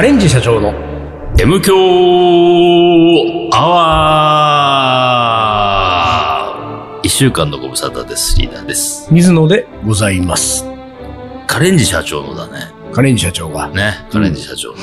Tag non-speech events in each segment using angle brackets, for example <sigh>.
カレンジ社長の M 強アワー一週間のご無沙汰です。リーダーです。水野でございます。カレンジ社長のだね。カレンジ社長が。ね。カレンジ社長の。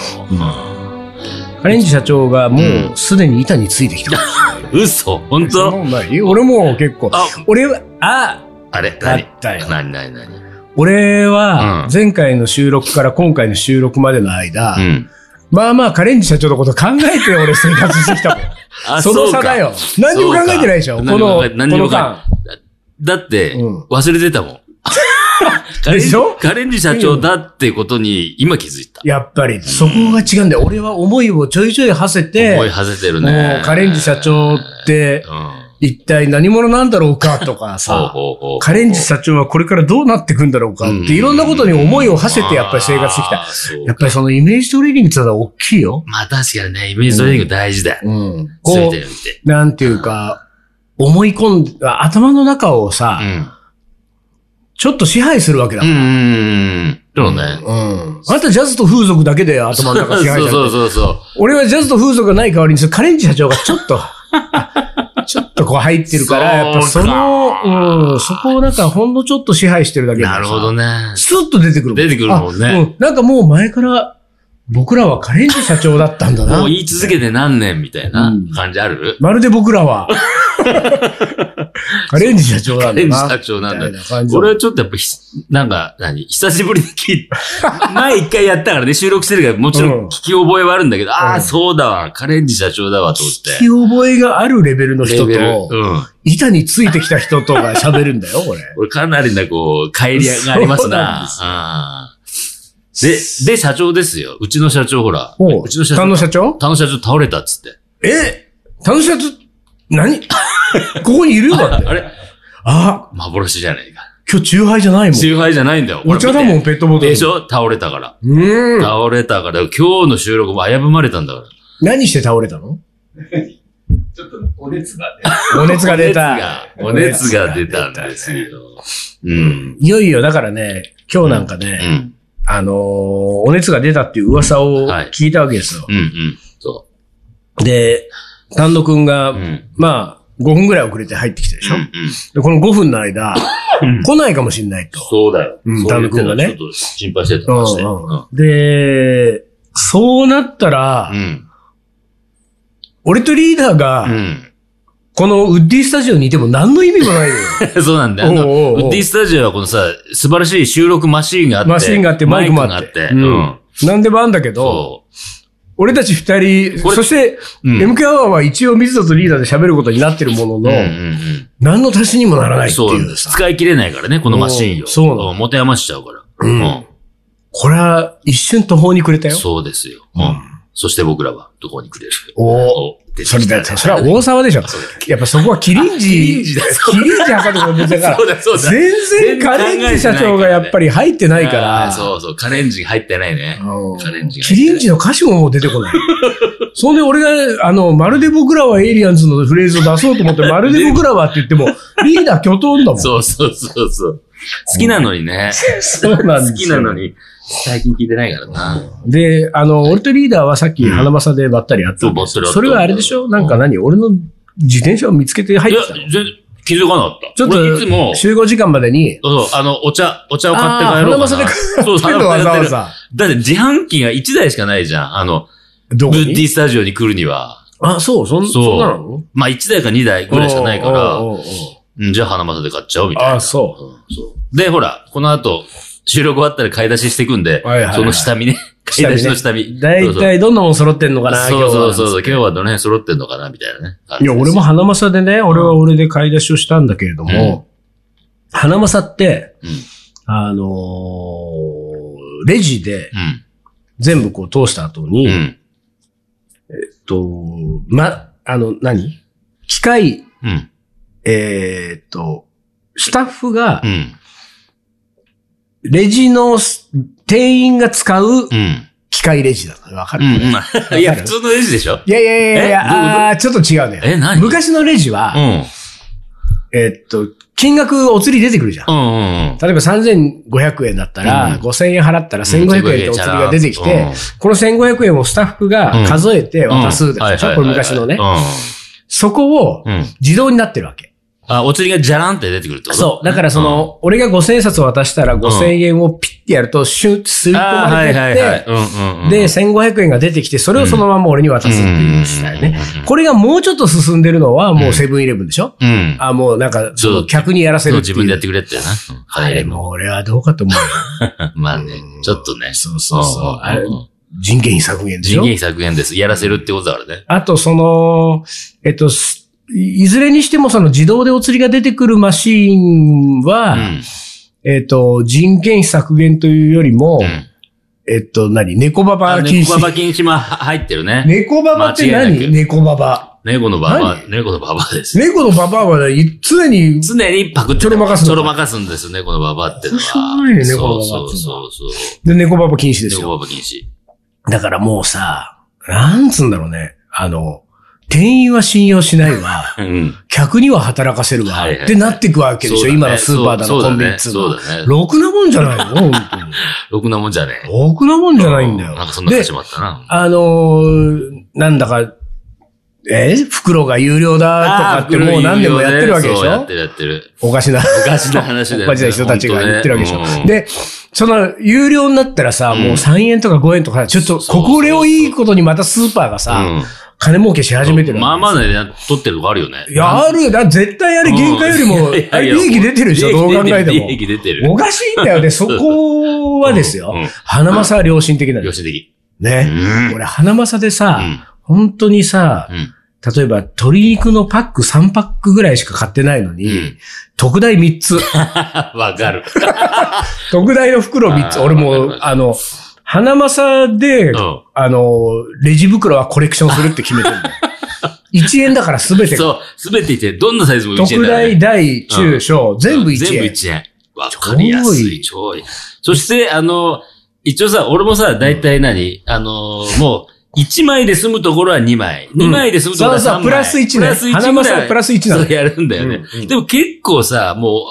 カレンジ社長がもうすでに板についてきてます。うん、嘘本そんな当ことない俺も結構あ。俺は、あ、あれだ何ったよ何何何？俺はうん前回の収録から今回の収録までの間、うん。まあまあカレンジ社長のこと考えて俺生活してきたもん。<laughs> あその差だよ。何にも考えてないでしょこの、この間。だってうん、忘れてたもん。<laughs> カレンでしょカレンジ社長だってことに今気づいた。やっぱり、そこが違うんだよ。俺は思いをちょいちょい馳せて、思い馳せてるもねう。カレンジ社長ってうん。一体何者なんだろうか？<laughs> とかさ、カレンジ社長はこれからどうなっていくんだろうかっていろんなことに思いを馳せてやっぱり生活してきた。やっぱりそのイメージトレーニングってのは大きいよ。まあ確かにね、イメージトレーニング大事だよ。うん。ついこ。う、なんていうか、思い込んだ、頭の中をさ、うん。ちょっと支配するわけだうん。うんうん。そうね。うん。あんたジャズと風俗だけで頭の中支配されてそうそうそうそう。俺はジャズと風俗がない代わりに、カレンジ社長がちょっと、<laughs> ちょっとこう入ってるから、やっぱその、かうん、そこをなんかほんのちょっと支配してるだけなるほどね。スッと出てくる出てくるもんねあうん。なんかもう前から、僕らはカレンジ社長だったんだな。もう言い続けて何年みたいな感じある？まるで僕らは、<laughs> <laughs> カレンジ社長なんだな。カレンジ社長なんだみたいな感じこれはちょっとやっぱひ、なんか、何久しぶりに聞い前一回やったからね、<laughs> 収録してるから、もちろうんん聞き覚えはあるんだけど、ああ、うんそうだわ、カレンジ社長だわ、と思って。聞き覚えがあるレベルの人と、うん。板についてきた人とが喋るんだよ、これ。<laughs> これかなりな、こう、帰りがありますそうなんなです。うんで、で、社長ですよ。うちの社長、ほら。おうちの社長丹野、社長？田野社長倒れたっつって。え？丹野社長、何？<laughs> ここにいるよだって。あれ？あ、幻じゃないか。今日チューハイじゃないもん。チューハイじゃないんだよ。お茶だもん、ペットボトル。でしょ？倒れたから。うーん。倒れたから、今日の収録も危ぶまれたんだから。何して倒れたの？ちょっとお熱がお熱が出た。お熱が出たんですよ。うん。いよいよ、だからね、今日なんかね、うん。あのーお熱が出たっていう噂をはい聞いたわけですよ。うん。うん。そで、丹野くんが、う。うん。まあ、5分ぐらい遅れて入ってきたでしょ、うん。でこの5分の間、うん来ないかもしれないと。そうだよ。うんそう言ってた丹野くんがねちょっと心配してたうんまして。うんで、そうなったら、うん。俺とリーダーが、うん。このウッディスタジオにいても何の意味もないのよ。<laughs> そうなんだよ。あの、おうおうおうウッディスタジオはこのさ、素晴らしい収録マシーンがあって。マシンがあって、マイクもあって。マイクがあって。うん。なんでもあんだけど、そ俺たち二人、そして、う。うん。MK アワーは一応水野とリーダーで喋ることになってるものの、うんうん何の足しにもならうん。ないってそういうさ。使い切れないからね、このマシーンを。そう持て余しちゃうから。うんこれは一瞬途方に暮れたよ。そうですよ。うん。そして僕らはどこにくれるおおそれだそれは大沢でしょ。やっぱそこはキリンジ、キリンジだキリンジ測ることだからそう、だそうだ。全然カレンジ社長がやっぱり入ってないかあら、ー <laughs> そうそう、カレンジ入ってないね。うんカレンジがキリンジの歌詞も出てこない。そんで俺が、あの、まるで僕らはエイリアンズのフレーズを出そうと思って、まるで僕らはって言っても、リーダー巨頭だもん。そうそうそうそう。好きなのにね。そうなんですよ。好きなのに、最近聞いてないからな。で、あの、俺とリーダーはさっきうん。花正でばったり会ったんですそうばったり会った。それはあれでしょ？なんか何？俺の自転車を見つけて入ってきたの、全然気づかなかった。ちょっ俺いつもと、、集合時間までに、そうそう、あの、お茶、お茶を買って帰ろうかな。花正で買そうってんのわざわざ。だって自販機が1台しかないじゃん。あの、どこに？ブッディスタジオに来るには。あ、そう、そん、そう。そんなの？まあ1台か2台ぐらいしかないから、おうおうおうおううんじゃあ花正で買っちゃおうみたいな。あ、そうんそう。で、ほら、この後、収録終わったら買い出ししていくんで、はいはいはいその <laughs> 下見ね。買い出しの下見。だいたいどんなもん揃ってんのかなそうそうそうそう。今日はどの辺揃ってんのかなみたいなね。いや、俺も花正でね、俺は俺で買い出しをしたんだけれども、花正って、うん。あのーレジでうん。全部こう通した後に、うん。えっと、ま、あの、何？機械、うん。えーっと、スタッフがう、ん。レジのす店員が使ううん。機械レジだの。わかる、うん。うん。いや、普通のレジでしょ？いやいやいやいやあーちょっと違うね。え何？昔のレジは、うん。えっと、金額お釣り出てくるじゃん。うんうんうん。例えば3500円だったら、うん5000円払ったら1500円ってお釣りが出てきて、この1500円をスタッフが数えて渡すでしょ、これ昔のね。そこをうん。うん。自動になってるわけ。あ、お釣りがじゃらんって出てくるってこと？そう。だからそ、の、俺が5000円札を渡したら5000円をピッてやると、シュッて吸いはいまれてって、はいはい。うんうんうん。で、1500円が出てきて、それをそのまま俺に渡すっていうねうん。これがもうちょっと進んでるのは、もうセブンイレブンでしょ？うん。あ、もうなんか、その客にやらせるっていう。自分でやってくれってよな。うんあれもう俺はどうかと思うよ。<laughs> まあねうん、ちょっとね。そうそうそううんうんうんあれ人件費削減でしょ？人件費削減です。やらせるってことだからね。あと、その、えっと、すいいずれにしてもその自動でお釣りが出てくるマシーンは、うん。えっと、人件費削減というよりも、うんえっと、何？猫ババあ禁止。猫ババ禁止も <laughs> 入ってるね。猫ババって何？猫ババ。猫のババ猫のババアです。猫のババアはい常に、常にパクって。ちょろまかすのちょろまかすんですよ、猫のババアってのは。すごいね猫のババそうそうそう。で、猫ババ禁止です猫よ。ババ禁止。だからもうさ、なんつうんだろうね。あの、店員は信用しないわ。うん。客には働かせるわ。はいはいはいってなっていくわけでしょ、ね今のスーパーだの、コンビニっつうのは。そうだね。ろくなもんじゃないの？<laughs> ろくなもんじゃねえ。ろくなもんじゃないんだよ。なんかそんなで始まったな。あのーなんだか、え袋が有料だとかってもう何年もやってるわけでしょ？そうやってるやってる。おかしな。おかしな話だよねおかしな人たちが言ってるわけでしょ？ねうんで、その、有料になったらさ、うんもう3円とか5円とか、ちょっと、これをいいことにまたスーパーがさ、うん金儲けし始めてるまあまあね。ね、取ってるとこあるよね。いや、あるよ。だ絶対あれ原価よりも、利益出てるでしょ、どう考えて利も。益出てる。おかしいんだよ。で、そこはですよ。花正は良心的なの良。心的。ね。うん俺、花正でさ、うん本当にさう、ん。例えば鶏肉のパック3パックぐらいしか買ってないのに、うん特大3つ。<laughs> <laughs> わかる。特大の袋3つ。俺もあの、花正で、うんあの、レジ袋はコレクションするって決めてるんだよ。<laughs> 1円だから全てが。そう、すべていて、どんなサイズも1円ね大、大、中、小、全部1全部円。1円。わかりやすい、超いい。そして、あの、一応さ、俺もさ、大体何？あの、もう、1枚で済むところは2枚。うん2枚で済むところは3枚。そうそうプラス1ねプラス1花正はプラス1なのそうやるんだよね。でも結構さ、もう、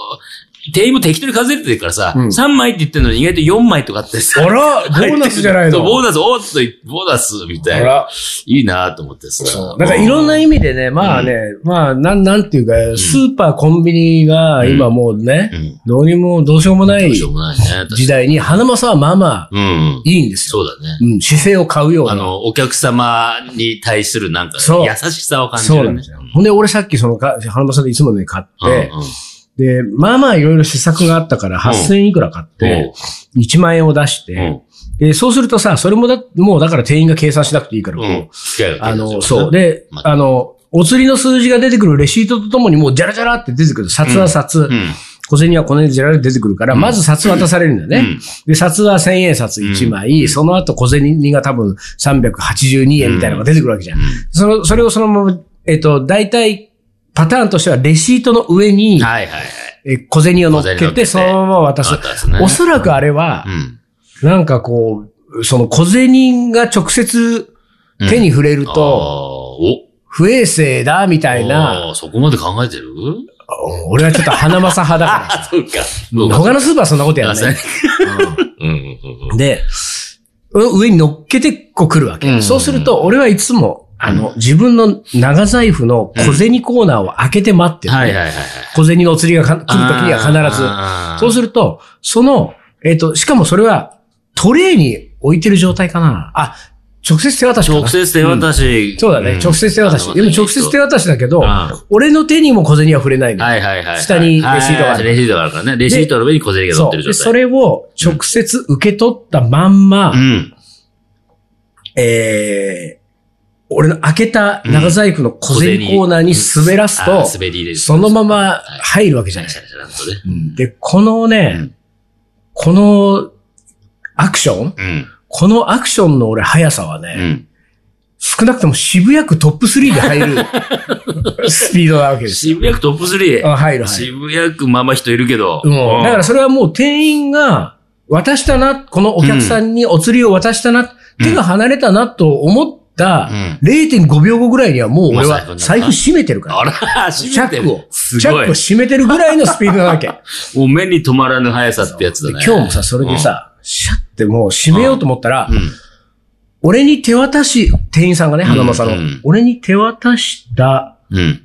店員も適当に数えてるからさ、うん3枚って言ってるのに意外と4枚とかってさ。あら、<laughs> ボーナスじゃないの？ボーナス、おーっと、ボーナスみたいな。いいなと思ってさ。だからいろんな意味でね、まあね、まあ、なん、なんていうか、スーパー、コンビニが今もうね、うん。どうにもどうしようもないどうしようもないね。時代に、花正はまあまあ、うん。いいんですよ。そうだね。うん、姿勢を買うような。あの、お客様に対するなんか、優しさを感じるね。そうなんですよ。ほんで、俺さっきそのか、花正でいつもね、買って、うんうんで、まあまあいろいろ試作があったから、8000円いくら買って、1万円を出して、うん。で、そうするとさ、それもだ、もうだから店員が計算しなくていいから、こうあの、そう。で、あ。あの、お釣りの数字が出てくるレシートとともにもうジャラジャラって出てくる。札は札、うん。小銭は小銭ジャラで出てくるから、うん。まず札渡されるんだよね。うん。で、札は1000円札1枚、その後小銭が多分382円みたいなのが出てくるわけじゃん。その、それをそのまま、えっと、大体、パターンとしてはレシートの上に、はいはいはい。え小銭を乗っけて、そのまま渡す。おそらくあれはう、ん。なんかこう、その小銭が直接手に触れると、お不衛生だ、みたいな。そこまで考えてる？俺はちょっと花正派だか <laughs> あ、そうか。ら。他のスーパーはそんなことやらない。で、上に乗っけてこう来るわけ。うんそうすると、俺はいつも、あの、自分の長財布の小銭コーナーを開けて待ってる、はいはいはいはい。小銭のお釣りがか来るときには必ず。ずそうすると、その、えっ、と、しかもそれはトレーに置いてる状態かな。あ、直接手渡し。直接手渡し。そうだね、直接手渡し。でも直接手渡しだけど、うん俺の手にも小銭は触れないの。はいはいはい。下にレシートがあるレシートがあるからね。レシートの上に小銭が乗ってる状態。それを直接受け取ったまんま、うん。えー、俺の開けた長財布の小銭コーナーに滑らすと。そのまま入るわけじゃない。シャラシャラシャラっとね。で、このね、うんこのアクションうん。このアクションの俺速さはね、うん。少なくとも渋谷区トップ3で入る <laughs> スピードなわけですよ。渋谷区トップ 3? あ入る。渋谷区まあまあ人いるけど。うん。だからそれはもう店員が渡したな、このお客さんにお釣りを渡したな、手が離れたなと思っったうん0.5秒後ぐらいにはもう俺は財布閉めてるから。あら、チ閉めてるャックを、すチャックを。閉めてるぐらいのスピードなわけ。<laughs> もう目に止まらぬ速さってやつだね。今日もさ、それでさ、シャってもう閉めようと思ったら、うん、俺に手渡し、店員さんがね、花正の、うんうん俺に手渡した、うん。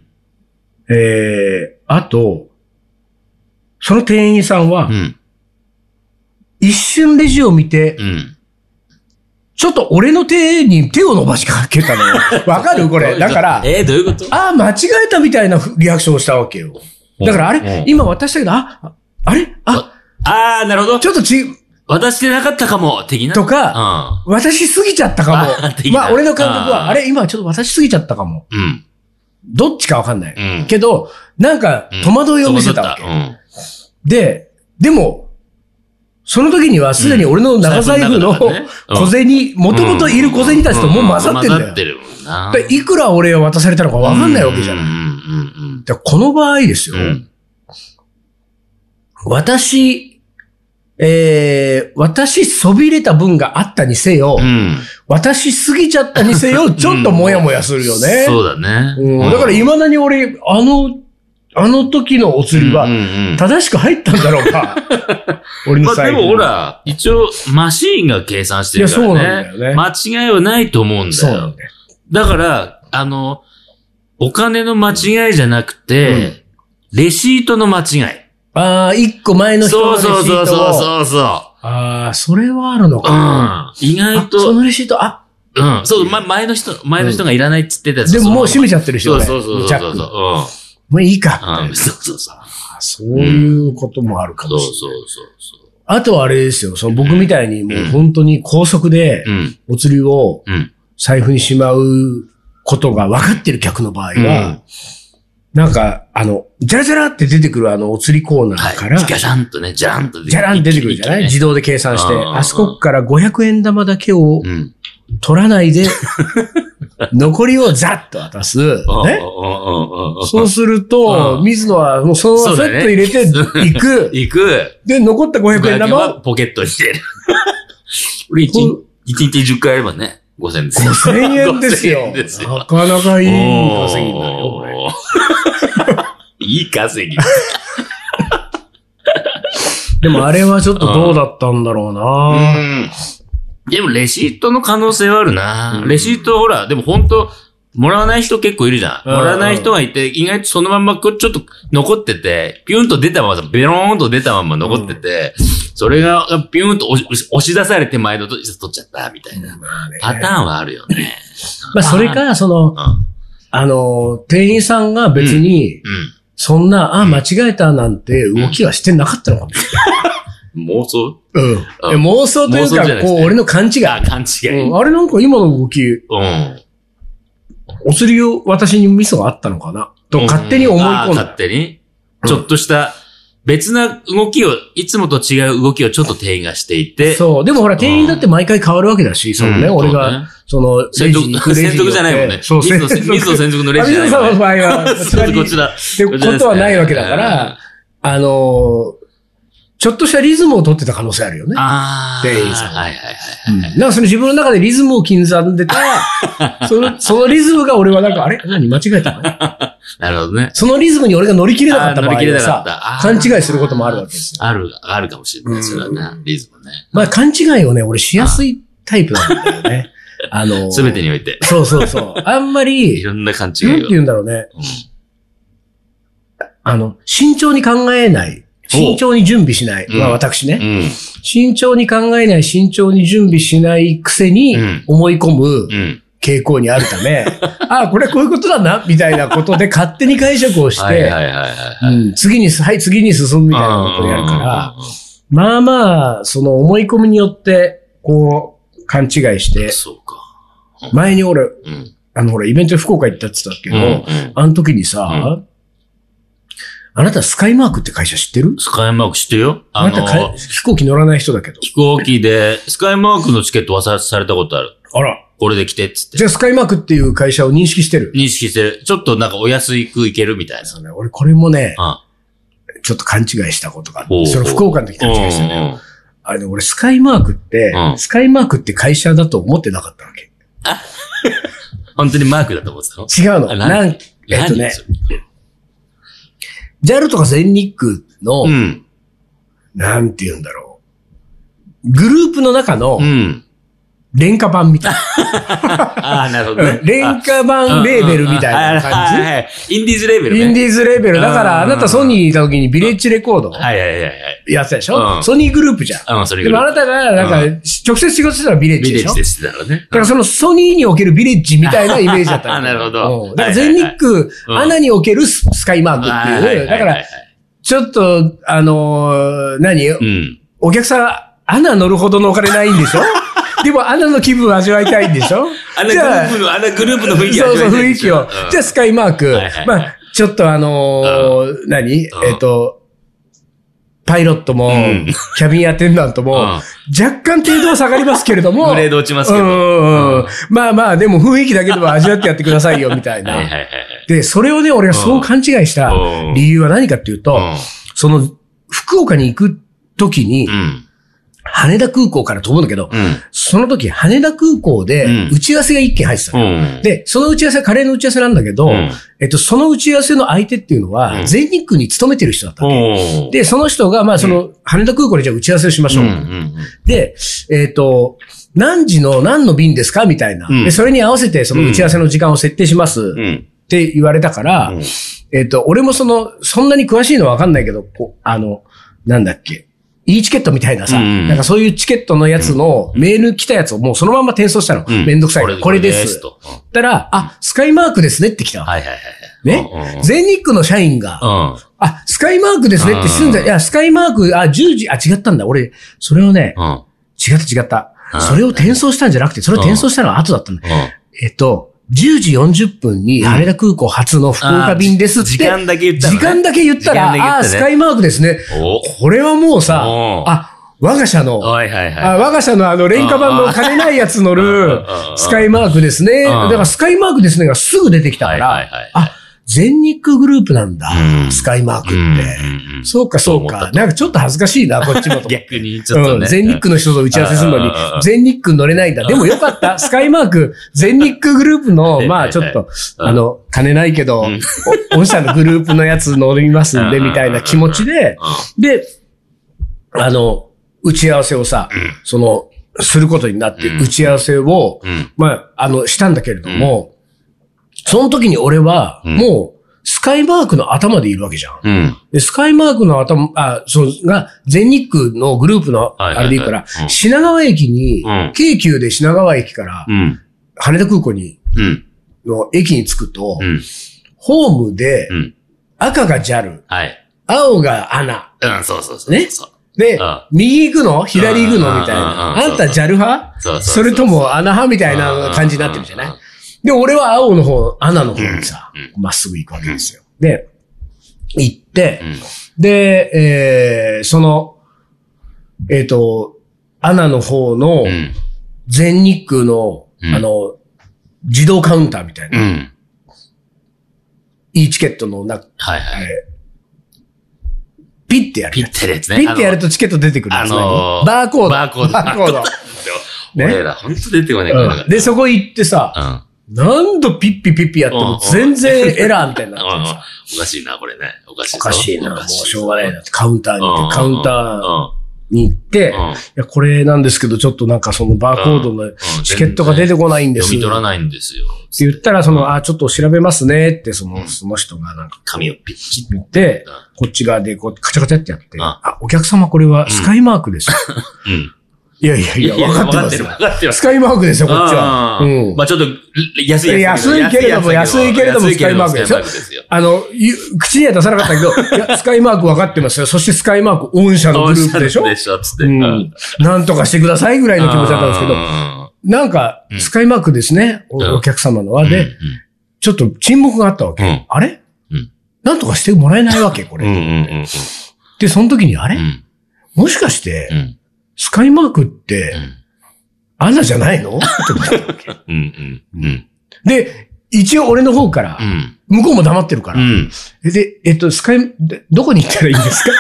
えー、あと、その店員さんはう、ん。一瞬レジを見て、うん。ちょっと俺の手に手を伸ばしかけたのよ。<laughs> わかる？これ。だから、えー、どういうこと？ああ、間違えたみたいなリアクションをしたわけよ。だからあうんれ今渡したけど、あ、ああれ？あ、あー、なるほど。ちょっとち、渡してなかったかも、的な？とか、う渡しすぎちゃったかあ的も。<laughs> なまあ、俺の感覚あーは、あれ今ちょっと渡しすぎちゃったかも。ん。うん。どっちかわかんない。うんけど、なんかうん、戸惑いを見せたわけ。うん。で、でも、その時にはすでに俺の長財布の小銭、もともといる小銭たちともう混ざってんだよ。混ざってるもんな。でいくら俺は渡されたのかわかんないわけじゃない。うんうんでこの場合ですようん。う、ん。私、えー、私そびれた分があったにせよ、うん。渡しすぎちゃったにせよ、ちょっともやもやするよね。そうだね。うんだから未だに俺、あの、あの時のお釣りはうん、うんうん正しく入ったんだろうか。<laughs> 俺の財布。まあでもほ、ら、一応マシーンが計算してるからね。いやそうなんだよね間違いはないと思うんだよ。そうなんだよ。だから、あの、お金の間違いじゃなくて、レシートの間違い。ああ、一個前の人のそうレシートを。そうそうそうそうそああ、それはあるのう。かな。うん。意外あそと、のレシート、あ、うん。そう、ま、前の人、前の人がいらないって言ってたやつでももう閉めちゃゃってるし、そう俺そうそうそうそう。もういいか。うん。うん。そうそうそう。あそういうこともあるかそうそうもしれない。そうそう。あとはあれですよ、その僕みたいにもう本当に高速でうん。お釣りをうん。財布にしまうことが分かってる客の場合は、なんか、あの、じゃらじゃらって出てくるあのお釣りコーナーから、はい。ガシャンとね、じゃらんとじゃらん出てくるじゃない？自動で計算して、うんあそこから500円玉だけをうん。取らないで、<laughs> 残りをザッと渡す。ね？そうすると、うん水野はもうそのままセット入れていく。<laughs> 行く。で、残った500円玉をはポケットに入れる。俺一日、一日10回やればね、5000円ですよ。5000円ですよ。5000円ですよなかなかいい稼ぎになるよ、これ。<laughs> いい稼ぎ。でもあれはちょっとどうだったんだろううな。ん。でもレシートの可能性はあるな。うんレシートほら、でも本当もらわない人結構いるじゃん。うんもらわない人がいて、意外とそのまんまこうちょっと残ってて、ピュンと出たまま、ベローンと出たまま残ってて、それがピュンと押し出されて前のと取っちゃった、みたいな。パターンはあるよね。<laughs> まあそれか、その、うあの、店員さんが別に、ん。うん。そんな、あ、間違えたなんて動きはしてなかったのかもし妄想れない。うん。え妄想というか妄想じゃないで、すこう、ね俺の勘違い？あ、勘違い。うんあれなんか今の動き、うん。お釣りを私にミスがあったのかな？と勝手に思い込んだ。勝手に？ちょっとした、別な動きを、いつもと違う動きをちょっと店員がしていて、そう。でもほら、店員だって毎回変わるわけだし、そのね、俺がね、その、レ専属、じゃないもんね。そう、専属水野専属のレあジじゃないね。水野さんの場合は、<laughs> そうこちら。ってことはないわけだから、あのー、ちょっとしたリズムを取ってた可能性あるよね。ああ。店員さんはいはいうんはいはい。なんかその自分の中でリズムを刻んでた、<laughs> その、そのリズムが俺はなんか、あれ？何間違えたの？<laughs> なるほどね。そのリズムに俺が乗り切れなかった場合はさ勘違いすることもあるわけですよ。ある、あるかもしれない。それはね、リズムね。まあ勘違いをね、俺しやすいタイプなんだよね。あのー、<laughs> すべてにおいて。そうそうそう。あんまいり、ろんな勘違なんていを。言うんだろうね。うんあの、慎重に考えない。慎重に準備しない。うんまあ私ね。うん。慎重に考えない、慎重に準備しないくせにうん思い込むうん。傾向にあるため、<laughs> ああ、これこういうことだな、みたいなことで勝手に解釈をして、次に、はい、次に進むみたいなことをやるから、まあまあ、その思い込みによって、こう、勘違いして、そうか。前に俺、うん。あの、ほら、イベントで福岡行ったって言ったけど、あの時にさ、あなたスカイマークって会社知ってる？スカイマーク知ってるよあなたか飛行機乗らない人だけど。飛行機で、スカイマークのチケット渡されたことある。あら。これで来てっつって。じゃあスカイマークっていう会社を認識してる？認識してる。ちょっとなんかお安いくいけるみたいな。そうね、俺これもね、あちょっと勘違いしたことがあって、その福岡の時勘違いしたんだよ。うんうんあれね、俺スカイマークって、うんスカイマークって会社だと思ってなかったわけ。本当にマークだと思ってたの？違うの。あなん、えっとね JAL とか全日空の、うん。なんて言うんだろう。グループの中のうん。廉価版みたいああ、なるほどな。ね。廉価版レーベルみたいな感はいはいはいインディーズレーベル。インディーズレーベル。だから、あなたソニーにいた時にビレッジレコードはいはいはいはい。やってたでしうんょソニーグループじゃん。うん、それでもあなたが、なんか、直接仕事してたのはビレッジでしょ？ビレッジですだろうね。だからそのソニーにおけるビレッジみたいなイメージだったのあ <laughs> なるほどうんだから全日空、うんアナにおけるススカイマークっていう。だから、ちょっと、あのー何？うん。お客さん、アナ乗るほどのお金ないんでしょ？<laughs> でもアナの気分を味わいたいんでしょ？<laughs> あのグループの、あのグループの雰囲気そうそう、味わいたい雰囲気を。じゃあ、スカイマーク。まあ、ちょっとあのー何？えっと、パイロットもうん、キャビンアテンダントも、うん。若干程度は下がりますけれども。グレード落ちますけど。まあまあ、でも雰囲気だけでも味わってやってくださいよ、みたいな。で、それをね、俺がそう勘違いしたうん。理由は何かっていうと、うん。その、福岡に行く時に、うん。羽田空港から飛ぶんだけど、うん。その時羽田空港でうん打ち合わせが一件入ってたの、うん。で、その打ち合わせはカレーの打ち合わせなんだけど、うんえっと、その打ち合わせの相手っていうのは、うん全日空に勤めてる人だったわけ。で、その人が、まあ、その、羽田空港でじゃあ打ち合わせをしましょう。で、えっ、と、何時の何の便ですかみたいな、うんで。それに合わせてその打ち合わせの時間を設定します。って言われたから、うんえっ、と、俺もその、そんなに詳しいのはわかんないけど、こう、あの、なんだっけ。E チケットみたいなさ、うんなんかそういうチケットのやつの、メール来たやつをもうそのまま転送したの。うんめんどくさい。これです。と。うんたら、あ、スカイマークですねって来たわ。はいはいはい。ね、全日空の社員が、うん。あ、スカイマークですねってすんだ。うんいや、スカイマーク、あ、10時、あ、違ったんだ。俺、それをね、うん。違った違ったう。んそれを転送したんじゃなくて、それを転送したのは後だったんだ。えっと、10時40分に羽田空港初の福岡便ですって。時間だけ言ったのね。時間だけ言ったら、時間だけ言ったね。ああ、スカイマークですね。お。これはもうさ、おあ、我が社の、はいはいあはい。我が社のあの、廉価版の金ないやつ乗るスカイマークですね。だからスカイマークですねがすぐ出てきたかはいはいはいら、あ、全日空グループなんだう、んスカイマークって。そうかそうか。なんかちょっと恥ずかしいな、<laughs> こっちもと。逆にちょっとね。うん、全日空の人と打ち合わせするのに全日空乗れないんだ。でもよかった。<laughs> スカイマーク、全日空グループの、は <laughs> いまあちょっと、うんあの、金ないけど御社のグループのやつ乗りますんで、うんみたいな気持ちで、で、あの、打ち合わせをさ、その、することになって、うん打ち合わせを、うん。まあ、あの、したんだけれども、その時に俺は、うんもう、スカイマークの頭でいるわけじゃん。うん。で、スカイマークの頭、あ、そう、が、全日空のグループの、あれでいいからう、ん品川駅にうん、京急で品川駅からうん。羽田空港に、うん。の駅に着くとう、ん。ホームでう、ん。赤が JAL、はい。青がアナ。うん、そうそうそう。ねでうん、右行くの？左行くの？うんみたいな。あんた JAL 派？それともアナ派？みたいな感じになってるじゃない？で、俺は青の方、アナの方にさう、まっすぐ行くわけですよ。で、行ってう、ん。で、えー、その、えっ、と、アナの方のうん。全日空の、うんあの、自動カウンターみたいうな、ん。e チケットのな、はいはい。えーピッてやるピ。ッてるやつね。ピッてやるとチケット出てくるやつ。あのーバーコード。バーコード。バーコード。ね。<laughs> 俺ら、ほんと出てこないからうんで、そこ行ってさ、うん。何度ピッピピッピやってうんも全然エラーみたいになってうんるさ。おかしいな、これね。おかしいぞ。おかしいな、もうしょうがないなって。カウンターに行って、カウンターーに行って、い。や、これなんですけど、ちょっとなんかそのバーコードのチケットが出てこないんです。って読み取らないんですよ。言ったら、その、あ、ちょっと調べますねって、その、その人がなんか、紙をピッチ言ってうん、こっち側でこう、カチャカチャってやって、んあ、お客様これはスカイマークです。うん。いやいやいや、分かってますよ。分かってる。スカイマークですよ、こっちは。ううんん。まあちょっと、安い安いけれども安いけれどもスカイマークですよ。あの、ゆ口には出さなかったけど、<laughs> スカイマーク分かってますよ。そしてスカイマーク、御社のグループでしょ？でしょつって。うん。なんとかしてくださいぐらいの気持ちだったんですけど、なんか、スカイマークですね、お客様のは。うんで、ちょっと沈黙があったわけ。うんあれ？うんなんとかしてもらえないわけ、これ。で、その時に、あれ、うん。もしかして、うんスカイマークって、アナじゃないの？って思ったわけ <laughs> うんうんうんで、一応俺の方からう、ん向こうも黙ってるから、うんで、えっと、スカイ、でどこに行ったらいいんですか？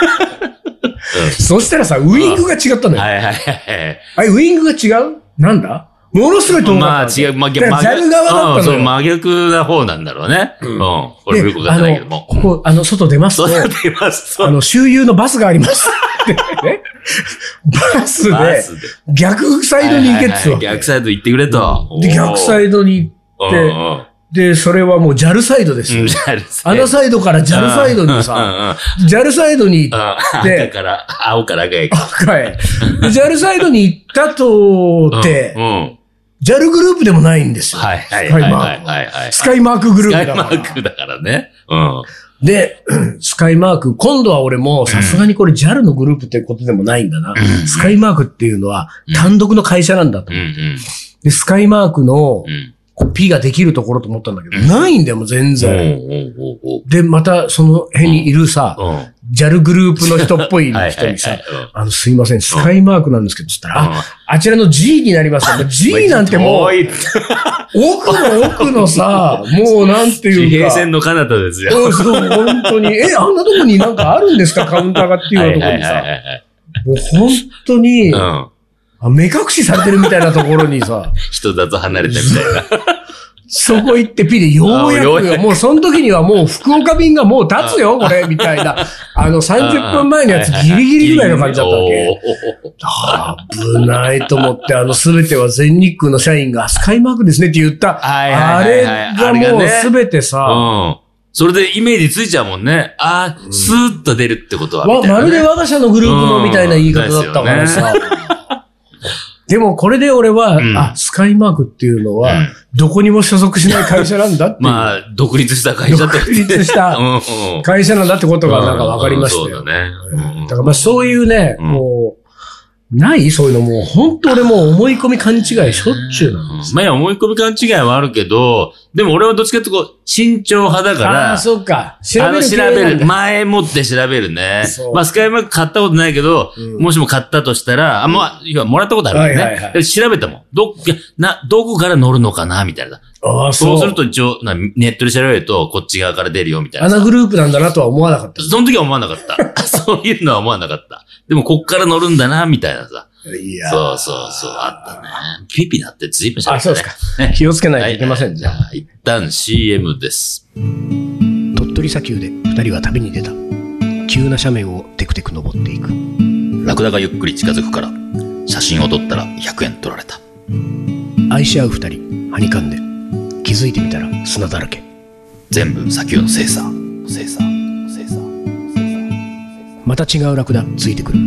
そしたらさ、ウイングが違ったのよ。はいはいはい。あれ、ウイングが違う？なんだ？ものすごい遠かったまあ。違う、まあ、だからザル側だったのよ真逆な方なんだろうね。うん。これもよくわかんないけども。ここ、あの、外出ますと、そう出ますと。あの、周遊のバスがあります。ってね <laughs> バスバで、逆サイドに行けっつうわけ。はいはいはい逆サイド行ってくれと。で、逆サイイドに行って、で、それはもう JAL サイドですよ。あのサイドから JAL サイドにさ、JAL サイドに行っ赤て、から、青から赤へ。赤へ。で JAL サイドに行ったとって JAL グループでもないんですよ。はいはいスカイマはい。スカイマークグルスカイマープだから。ークだからね。うん。で、<clears throat> スカイマーク、今度は俺もさすがにこれ JAL のグループってことでもないんだな。スカイマークっていうのは単独の会社なんだとうん。う。ん。で、スカイマークのうん。コピーができるところと思ったんだけど、ないんだよ、もう全お然。で、またその辺にいるさ。JAL グループの人っぽいはい人にさあの、すいません、スカイマークなんですけど、つったら、うんあ、あちらの G になります G なんてもう奥の奥のさ、もうなんて地いうか。平線の彼方ですよ。うん、そう、本当に。え、あんなとこになんかあるんですか？カウンターがっていうようなところにさ。はい。もう本当に、うん。あ目隠しされてるみたいなところにさ、<laughs> 人里離れてみたいな。そこ行ってピでようやくよ、もうその時にはもう福岡便がもう立つよ、これ、みたいな。あの30分前のやつギリギリぐらいの感じだったわけ。危ないと思って、あのすべては全日空の社員がスカイマークですねって言った。あはいれはいがもうあれがねすべてさ、うん。それでイメージついちゃうもんね。ああ、スーッと出るってことは。ねまるで我が社のグループのみたいな言い方だったからさ。でもこれで俺は、うんあ、スカイマークっていうのは、うんどこにも所属しない会社なんだって。まあ、独立した会社って。独立した <laughs> うんうん会社なんだってことがなんか分かりましたよ。うんそうだね。うんだからまあそういうね、うんもう、ない？そういうのもう、本当俺もう思い込み勘違いしょっちゅうなんです。まあいや、思い込み勘違いはあるけど、でも俺はどっちかっていうとこう、慎重派だかあら、あ、そうか。調べるあの調べる。系なんだ前もって調べるねそう。まあ、スカイマーク買ったことないけど、うんもしも買ったとしたら、あ、まあ、いや、もらったことあるんだよね。はいはいはいで調べたもん。ど、いやな、どこから乗るのかなみたいな。ああ、そう。そうすると一応、なネットで調べると、こっち側から出るよ、みたいなアさ。ナグループなんだなとは思わなかった。その時は思わなかった。<laughs> そういうのは思わなかった。でも、こっから乗るんだな、みたいなさ。いやーそうそうそう、あったね。ピピだって随分喋ったね。あ、そうですか。ね気をつけないといけません、じゃあ。あ。一旦 CM です。鳥取砂丘で二人は旅に出た。急な斜面をテクテク登っていく。ラクダがゆっくり近づくから、写真を撮ったら100円取られた。愛し合う二人、はにかんで。気づいてみたら砂だらけ。全部砂丘の精査。精査。精査。また違うラクダついてくる。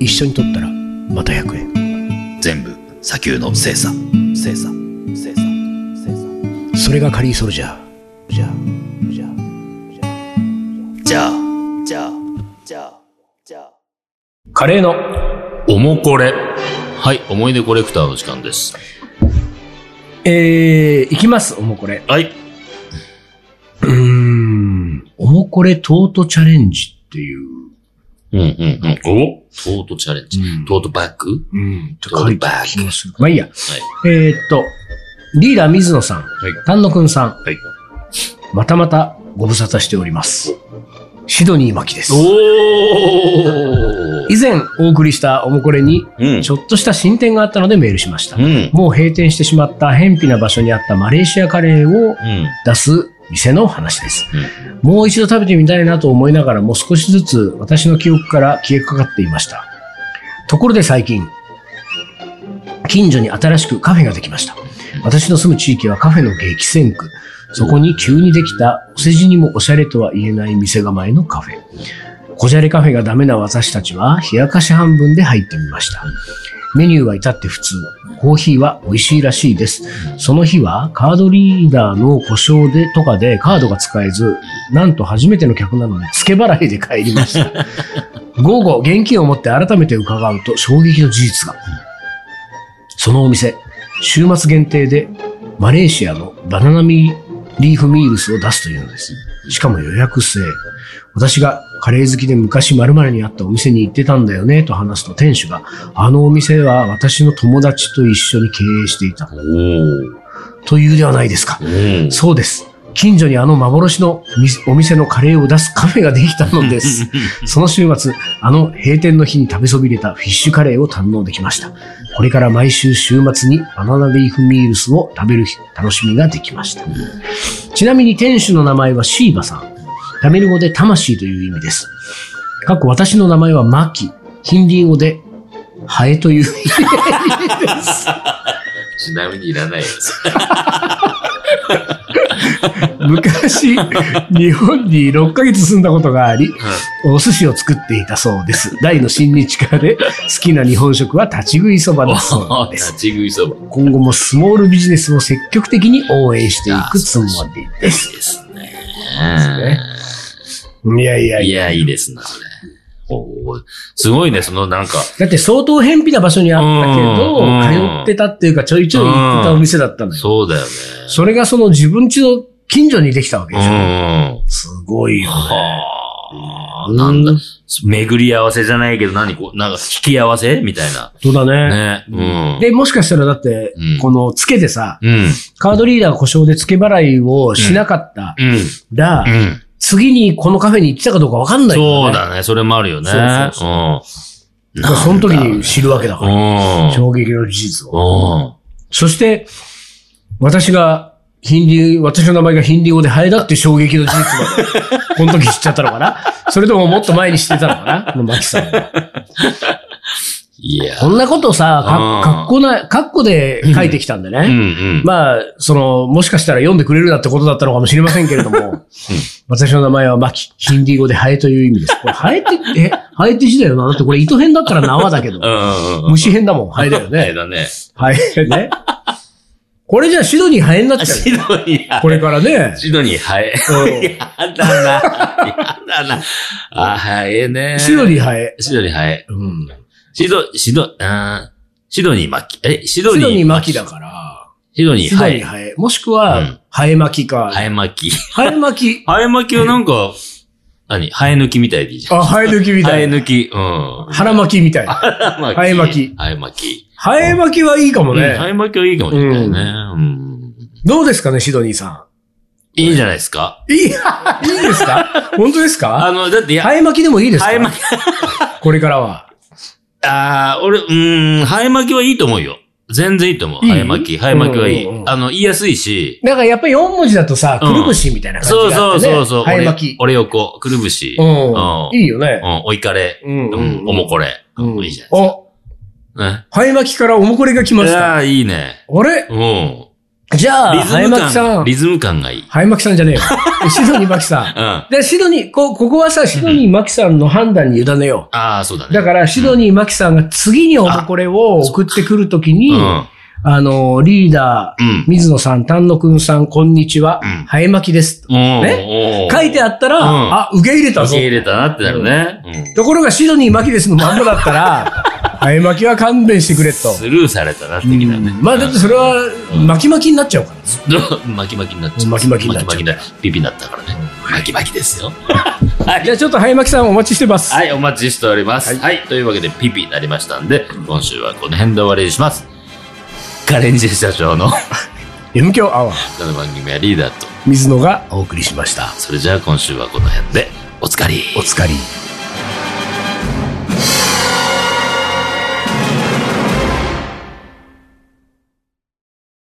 一緒に撮ったらまた100円。全部砂丘の精査。精査。精査。精査。それがカリーソルジャー。じゃあ、じゃあ、じゃあ、じゃあ、じゃあ、じゃあ。カレーの。おもこれ。はい、思い出コレクターの時間です。えー、いきます、おもこれ。はい。うーん、おもこれトートチャレンジっていう。うんうんうん。お？トートチャレンジ。うんトートバッグ？うん、トートバッグ。まあいいや。はい。えーっと、リーダー水野さん、はい。丹野くんさん、はい。またまたご無沙汰しております。シドニー巻きです。おー以前お送りしたおもこれに、うんちょっとした進展があったのでメールしました。うん。もう閉店してしまった偏僻な場所にあったマレーシアカレーをうん。出す店の話です。うもう一度食べてみたいなと思いながらも少しずつ私の記憶から消えかかっていました。ところで最近、近所に新しくカフェができました。私の住む地域はカフェの激戦区。そこに急にできたお世辞にもおしゃれとは言えない店構えのカフェ。こじゃれカフェがダメな私たちは冷やかし半分で入ってみました。メニューは至って普通。コーヒーは美味しいらしいです。その日はカードリーダーの故障でとかでカードが使えず、なんと初めての客なのに付け払いで帰りました。<laughs> 午後、現金を持って改めて伺うと衝撃の事実が。そのお店、週末限定でマレーシアのバナナミリーフミールスを出すというのです。しかも予約制。私がカレー好きで昔〇〇にあったお店に行ってたんだよねと話すと店主が、あのお店は私の友達と一緒に経営していた。というではないですか。うん。そうです。近所にあの幻のみお店のカレーを出すカフェができたのです。<laughs> その週末、あの閉店の日に食べそびれたフィッシュカレーを堪能できました。これから毎週週末にバナナリーフミールスを食べる楽しみができました。ちなみに店主の名前はシーバさん。タミル語で魂という意味です。かっこ私の名前はマキ。ヒンディー語でハエという意味です。ちなみにいらないです。昔、日本に6ヶ月住んだことがあり、お寿司を作っていたそうです。大の親日家で好きな日本食は立ち食いそばだそうです。立ち食いそば。今後もスモールビジネスを積極的に応援していくつもりです。ですね。いやいやいや。いや、いいですな、それ。おーすごいね、そのなんか、だって相当偏僻な場所にあったけど、うん通ってたっていうかちょいちょい行ってたお店だったのよ。そうだよね。それがその自分家の近所にできたわけうでしょ。ん。すごいよね。はあ、なんだ、巡り合わせじゃないけど、何こう、なんか引き合わせみたいな。そうだね。ね。うん。で、もしかしたらだってうん、このつけてさ、うん。カードリーダー故障で付け払いをしなかったうん。ら、うん。次にこのカフェに行ってたかどうかわかんないよね。そうだね。それもあるよね。そうそううん。その時に知るわけだから。うん。衝撃の事実を。うん。そして、私が、ヒンディー、私の名前がヒンディー語でハエだって衝撃の事実まで、<laughs> この時知っちゃったのかな？それとももっと前に知ってたのかな？このマキさんは。いや。こんなことさ、うんか、かっこな、かっこで書いてきたんでね。うんうん。まあ、その、もしかしたら読んでくれるなってことだったのかもしれませんけれども、私の名前はマキ、ヒンディー語でハエという意味です。これ、ハエって、え、ハエって字だよな。だってこれ糸編だったら縄だけどう、んうんうん。虫編だもん、ハエだよね。ねだね。ハエね。これじゃあシドニーハエになっちゃうシよ。ドニー、これからね。シドニー、ハエ。うんやだな。やだな。あ、ハエね。シドニーハエ。シドニー、ハエ。うん。シド、シド、あーシドニーマキ。え、シドニー。シドニーマキだから、シドニー、シドハエ。ニーハエ。もしくうはん、ハエ巻きか。ハエ巻き。ハエ巻き。<laughs> ハエ巻きはなんか、何？ハエ抜きみたいでいいじゃん。あ、ハエ抜きみハたいな。エ抜き。うん。腹巻きみたいな。ハエ巻きハエ巻き。ハエ巻きはいいかもうんハね。エ巻きはいいかもしれないね。うん。どうですかね、シドニーさいいんじゃないですか？ん。いい、いいですか？本当ですか？あの、だって、いや、ハエ巻きでもいいですか？ハエ巻き、これからは。ああ、俺、うーん、ハエ巻きはいいと思うよ。全然いいと思う。いいハエ巻き。ハエ巻きはいい。うんうんうんあの、言いやすいし。だからやっぱり4文字だとさ、くうんるぶしみたいな感じそうがあってね。そうそうそう。ハエ巻き。俺横、くるぶし。ううんん。いいよねう。ん、おいかれ。うんうん、おもこれ。うんいいじゃないですお、か。ね。ハエ巻きからおもこれが来ました。ああ、いいね。あれ？うん。じゃあ、リズム感。リズム感がいい。ハエ巻きさんじゃねえよ。シドニー巻きさん。うん。あで、シドニー、こ、ここはさ、シドニー巻きさんの判断に委ねよあ、そうだう。ね。だから、シドニー巻きさんが次におもこれを送ってくるときに、うん。あの、リーダー、うん。水野さん、丹野くんさん、こんにちは。うんハエ巻きです。ね書いてあったら、うんあ、受け入れたぞ受け。入れたなってなるね。うん。ところが、シドニー巻きですのまんまだったら、<laughs> ハエ巻きは勘弁してくれと。スルーされたな、的なね。まあ、だってそれは、巻き巻きになっちゃうから。う <laughs> ん巻き巻きになっちゃう。巻き巻きになっちゃう巻き巻きだ。ピピになったからね。巻き巻きですよ。<laughs> はいじゃあちょっとハエ巻きさんお待ちしてます。はい、お待ちしております。はい、というわけで、ピピになりましたんで、今週はこの辺で終わりにします。カレンジ社長の <laughs> M 強アワー、この番組はリーダーと、水野がお送りしました。それじゃあ今週はこの辺で、おつかり。お疲れ。